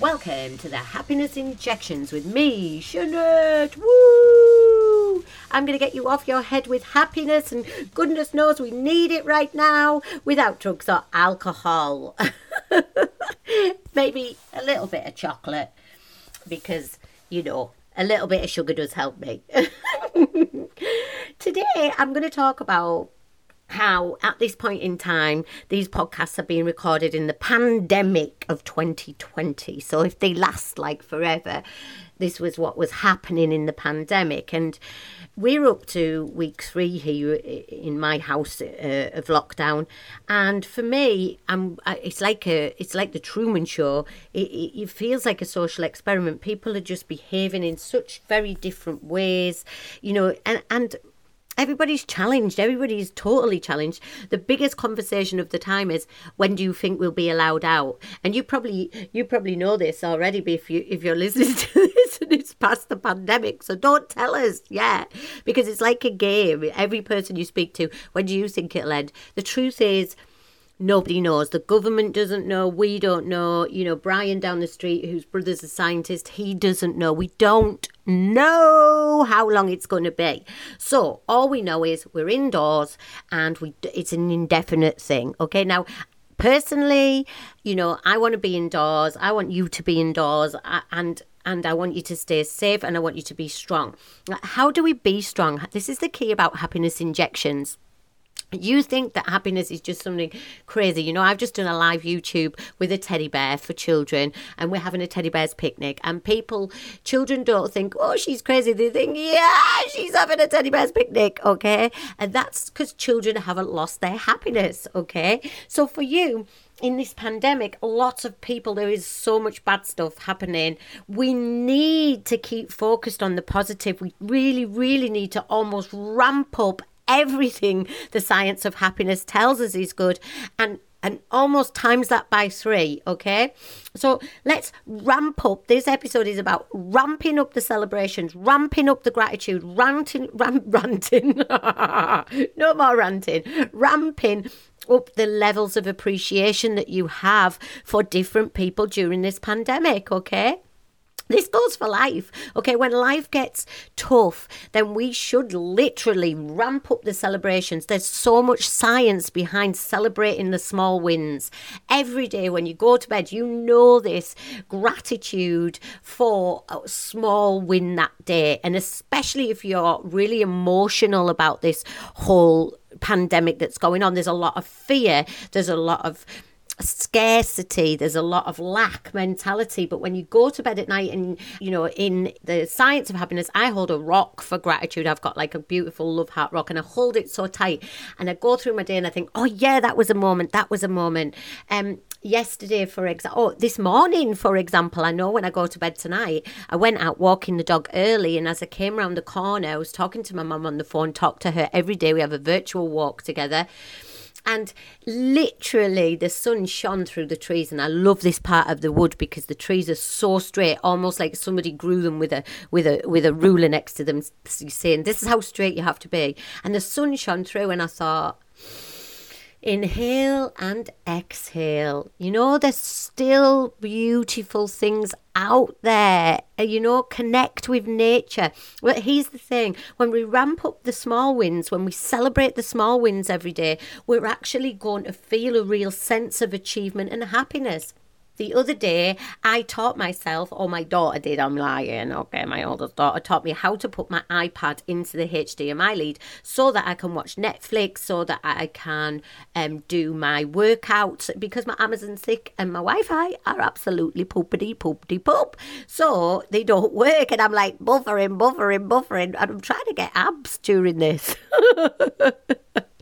Welcome to the Happiness Injections with me, Jeanette. Woo! I'm going to get you off your head with happiness, and goodness knows we need it right now without drugs or alcohol. Maybe a little bit of chocolate because, you know, a little bit of sugar does help me. Today, I'm going to talk about how at this point in time these podcasts are being recorded in the pandemic of 2020 so if they last like forever this was what was happening in the pandemic. And we're up to week three here in my house uh, of lockdown. And for me i'm it's like a it's like the truman show. It, it, it feels like a social experiment. People are just behaving in such very different ways you know and and everybody's challenged. Everybody's totally challenged. The biggest conversation of the time is when do you think we'll be allowed out? And you probably you probably know this already if you if you're listening to this and it's past the pandemic so don't tell us yeah because it's like a game. Every person you speak to when do you think it'll end? The truth is nobody knows. The government doesn't know. We don't know. You know, Brian down the street, whose brother's a scientist, he doesn't know. We don't know how long it's going to be. So all we know is we're indoors and we it's an indefinite thing. Okay, now. Personally, you know, I want to be indoors. I want you to be indoors, and and I want you to stay safe and I want you to be strong. How do we be strong? This is the key about happiness injections you think that happiness is just something crazy. You know, I've just done a live YouTube with a teddy bear for children, and we're having a teddy bear's picnic. And people, children don't think, oh, she's crazy. They think, yeah, she's having a teddy bear's picnic. Okay. And that's because children haven't lost their happiness. Okay. So for you, in this pandemic, lots of people, there is so much bad stuff happening. We need to keep focused on the positive. We really, really need to almost ramp up everything the science of happiness tells us is good and and almost times that by three, okay? So let's ramp up. This episode is about ramping up the celebrations, ramping up the gratitude, ranting, ram, ranting, no more ranting, ramping up the levels of appreciation that you have for different people during this pandemic, okay? This goes for life. Okay, when life gets tough, then we should literally ramp up the celebrations. There's so much science behind celebrating the small wins. Every day when you go to bed, you know this gratitude for a small win that day. And especially if you're really emotional about this whole pandemic that's going on, there's a lot of fear, there's a lot of scarcity there's a lot of lack mentality. But when you go to bed at night and you know in the science of happiness i hold a rock for gratitude. I've got like a beautiful love heart rock and i hold it so tight. And i go through my day and i think oh yeah that was a moment that was a moment. Um yesterday for example oh this morning for example i know when i go to bed tonight i went out walking the dog early and as i came around the corner i was talking to my mum on the phone talk to her. Every day we have a virtual walk together and literally the sun shone through the trees and i love this part of the wood because the trees are so straight almost like somebody grew them with a with a with a ruler next to them saying this is how straight you have to be. And the sun shone through and i thought Inhale and exhale. You know, there's still beautiful things out there. Uh, you know, connect with nature. Well, here's the thing when we ramp up the small wins, when we celebrate the small wins every day, we're actually going to feel a real sense of achievement and happiness. The other day, I taught myself, or my daughter did, I'm lying, okay, my oldest daughter taught me how to put my iPad into the HDMI lead so that I can watch Netflix, so that I can um, do my workouts because my Amazon Stick and my Wi Fi are absolutely poopity poopity poop. So they don't work, and I'm like buffering, buffering, buffering, and I'm trying to get abs during this.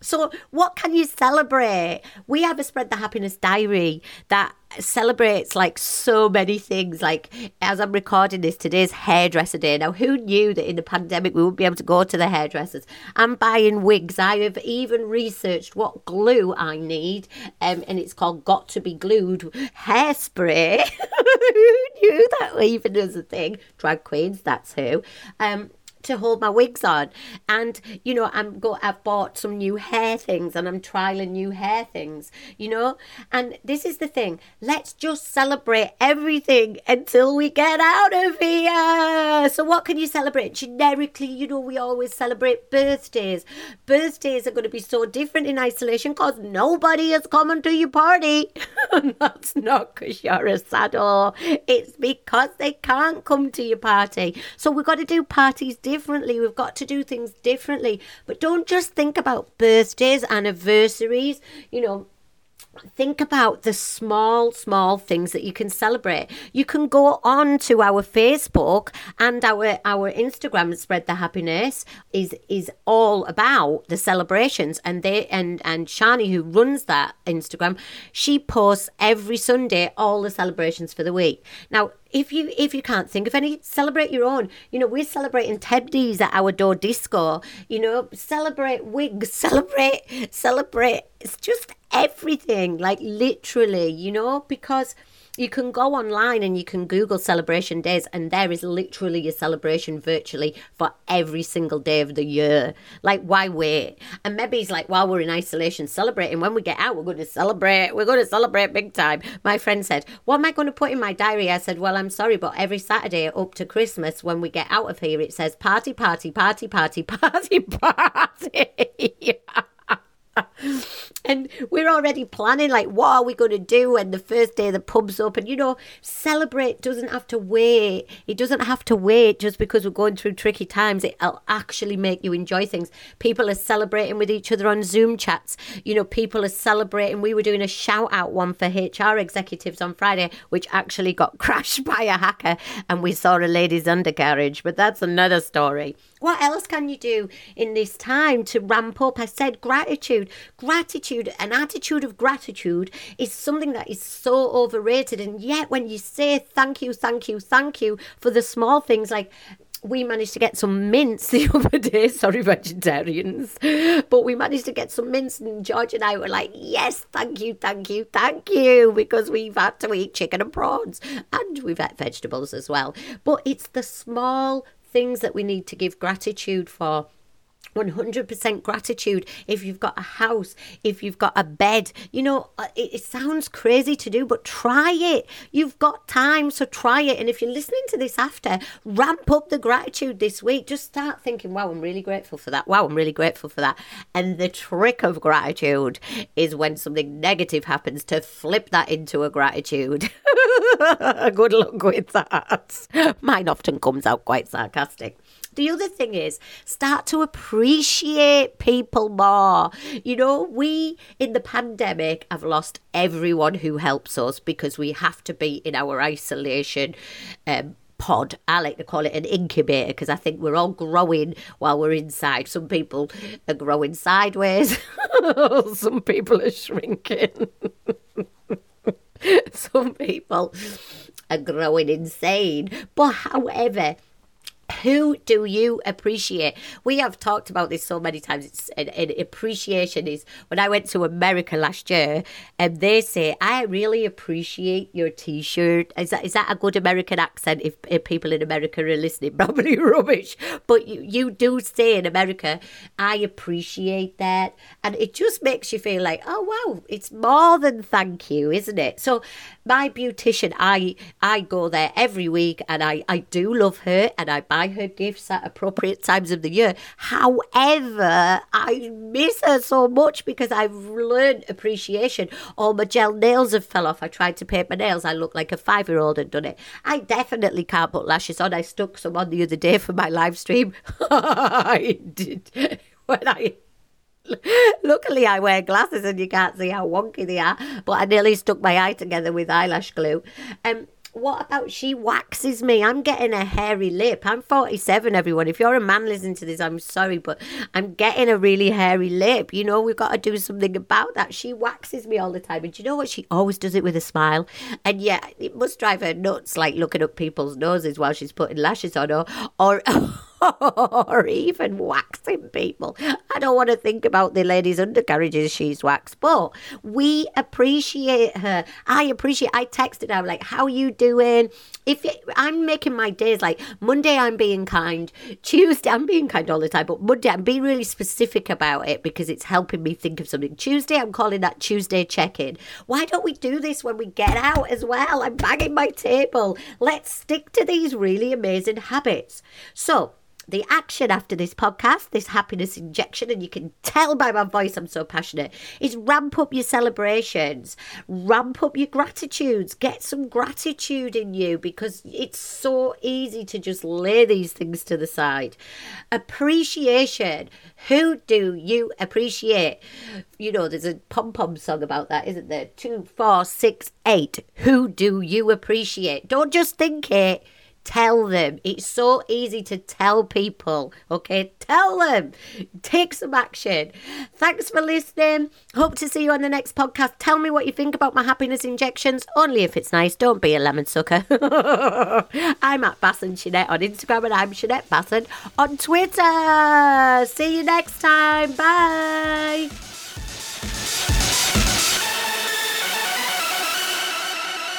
So, what can you celebrate? We have a Spread the Happiness diary that celebrates like so many things. Like, as I'm recording this, today's hairdresser day. Now, who knew that in the pandemic we wouldn't be able to go to the hairdressers? I'm buying wigs. I have even researched what glue I need, um, and it's called Got to Be Glued hairspray. who knew that even as a thing? Drag queens, that's who. Um, to hold my wigs on. And, you know, I'm go I've bought some new hair things and I'm trialing new hair things, you know? And this is the thing. Let's just celebrate everything until we get out of here. So what can you celebrate? Generically, you know, we always celebrate birthdays. Birthdays are going to be so different in isolation because nobody is coming to your party. that's not because you're a saddle. It's because they can't come to your party. So we've got to do parties differently. We've got to do things differently. But don't just think about birthdays, anniversaries, you know, think about the small, small things that you can celebrate. You can go on to our Facebook and our our Instagram spread the happiness is is all about the celebrations and they and and Shani who runs that Instagram, she posts every Sunday all the celebrations for the week. Now if you if you can't think of any, celebrate your own. You know, we're celebrating Teddy's at our door disco. You know, celebrate wigs, celebrate, celebrate. It's just everything, like literally, you know, because you can go online and you can Google celebration days, and there is literally a celebration virtually for every single day of the year. Like, why wait? And maybe it's like, while we're in isolation celebrating, when we get out, we're going to celebrate. We're going to celebrate big time. My friend said, What am I going to put in my diary? I said, Well, I'm sorry, but every Saturday up to Christmas, when we get out of here, it says party, party, party, party, party, party. and we're already planning like what are we going to do when the first day the pub's open you know celebrate doesn't have to wait. It doesn't have to wait just because we're going through tricky times. It'll actually make you enjoy things. People are celebrating with each other on zoom chats. You know people are celebrating. We were doing a shout out one for hr executives on friday which actually got crashed by a hacker and we saw a lady's undercarriage. But that's another story. What else can you do in this time to ramp up? I said gratitude. Gratitude, an attitude of gratitude is something that is so overrated. And yet, when you say thank you, thank you, thank you for the small things like we managed to get some mince the other day. Sorry, vegetarians. But we managed to get some mince, and George and I were like, yes, thank you, thank you, thank you, because we've had to eat chicken and prawns and we've had vegetables as well. But it's the small things that we need to give gratitude for. 100% gratitude if you've got a house, if you've got a bed. You know, uh, it, it, sounds crazy to do, but try it. You've got time, so try it. And if you're listening to this after, ramp up the gratitude this week. Just start thinking, wow, I'm really grateful for that. Wow, I'm really grateful for that. And the trick of gratitude is when something negative happens to flip that into a gratitude. Good luck with that. Mine often comes out quite sarcastic. The other thing is start to appreciate people more. You know, we in the pandemic have lost everyone who helps us because we have to be in our isolation. Um, pod. I like to call it an incubator because I think we're all growing while we're inside. Some people are growing sideways, some people are shrinking. Some people are growing insane. But however, who do you appreciate? We have talked about this so many times. It's an, appreciation is when I went to America last year, and they say, "I really appreciate your T-shirt." Is that is that a good American accent? If, if people in America are listening, probably rubbish. But you you do say in America, "I appreciate that," and it just makes you feel like, "Oh wow, it's more than thank you, isn't it?" So my beautician, I I go there every week, and I I do love her, and I buy her gifts at appropriate times of the year. However, I miss her so much because I've learned appreciation. All my gel nails have fell off. I tried to paint my nails. I look like a five year old and done it. I definitely can't put lashes on. I stuck some on the other day for my live stream. I did when I Luckily, I wear glasses and you can't see how wonky they are, but I nearly stuck my eye together with eyelash glue. Um, what about she waxes me? I'm getting a hairy lip. I'm 47, everyone. If you're a man listening to this, I'm sorry, but I'm getting a really hairy lip. You know, we've got to do something about that. She waxes me all the time. And you know what? She always does it with a smile. And yeah, it must drive her nuts, like looking up people's noses while she's putting lashes on, or, or or even waxing people. I don't want to think about the lady's undercarriages she's waxed, but we appreciate her. I appreciate. I texted her like, "How are you doing?" If it, I'm making my days like Monday, I'm being kind. Tuesday, I'm being kind all the time, but Monday, I'm being really specific about it because it's helping me think of something. Tuesday, I'm calling that Tuesday check-in. Why don't we do this when we get out as well? I'm banging my table. Let's stick to these really amazing habits. So the action after this podcast, this happiness injection, and you can tell by my voice I'm so passionate, is ramp up your celebrations, ramp up your gratitudes, get some gratitude in you because it's so easy to just lay these things to the side. Appreciation. Who do you appreciate? You know, there's a pom pom song about that, isn't there? Two, four, six, eight. Who do you appreciate? Don't just think it Tell them. It's so easy to tell people, okay? Tell them. Take some action. Thanks for listening. Hope to see you on the next podcast. Tell me what you think about my happiness injections, only if it's nice. Don't be a lemon sucker. I'm at Basson Jeanette on Instagram and I'm Jeanette Basson on Twitter. See you next time. Bye.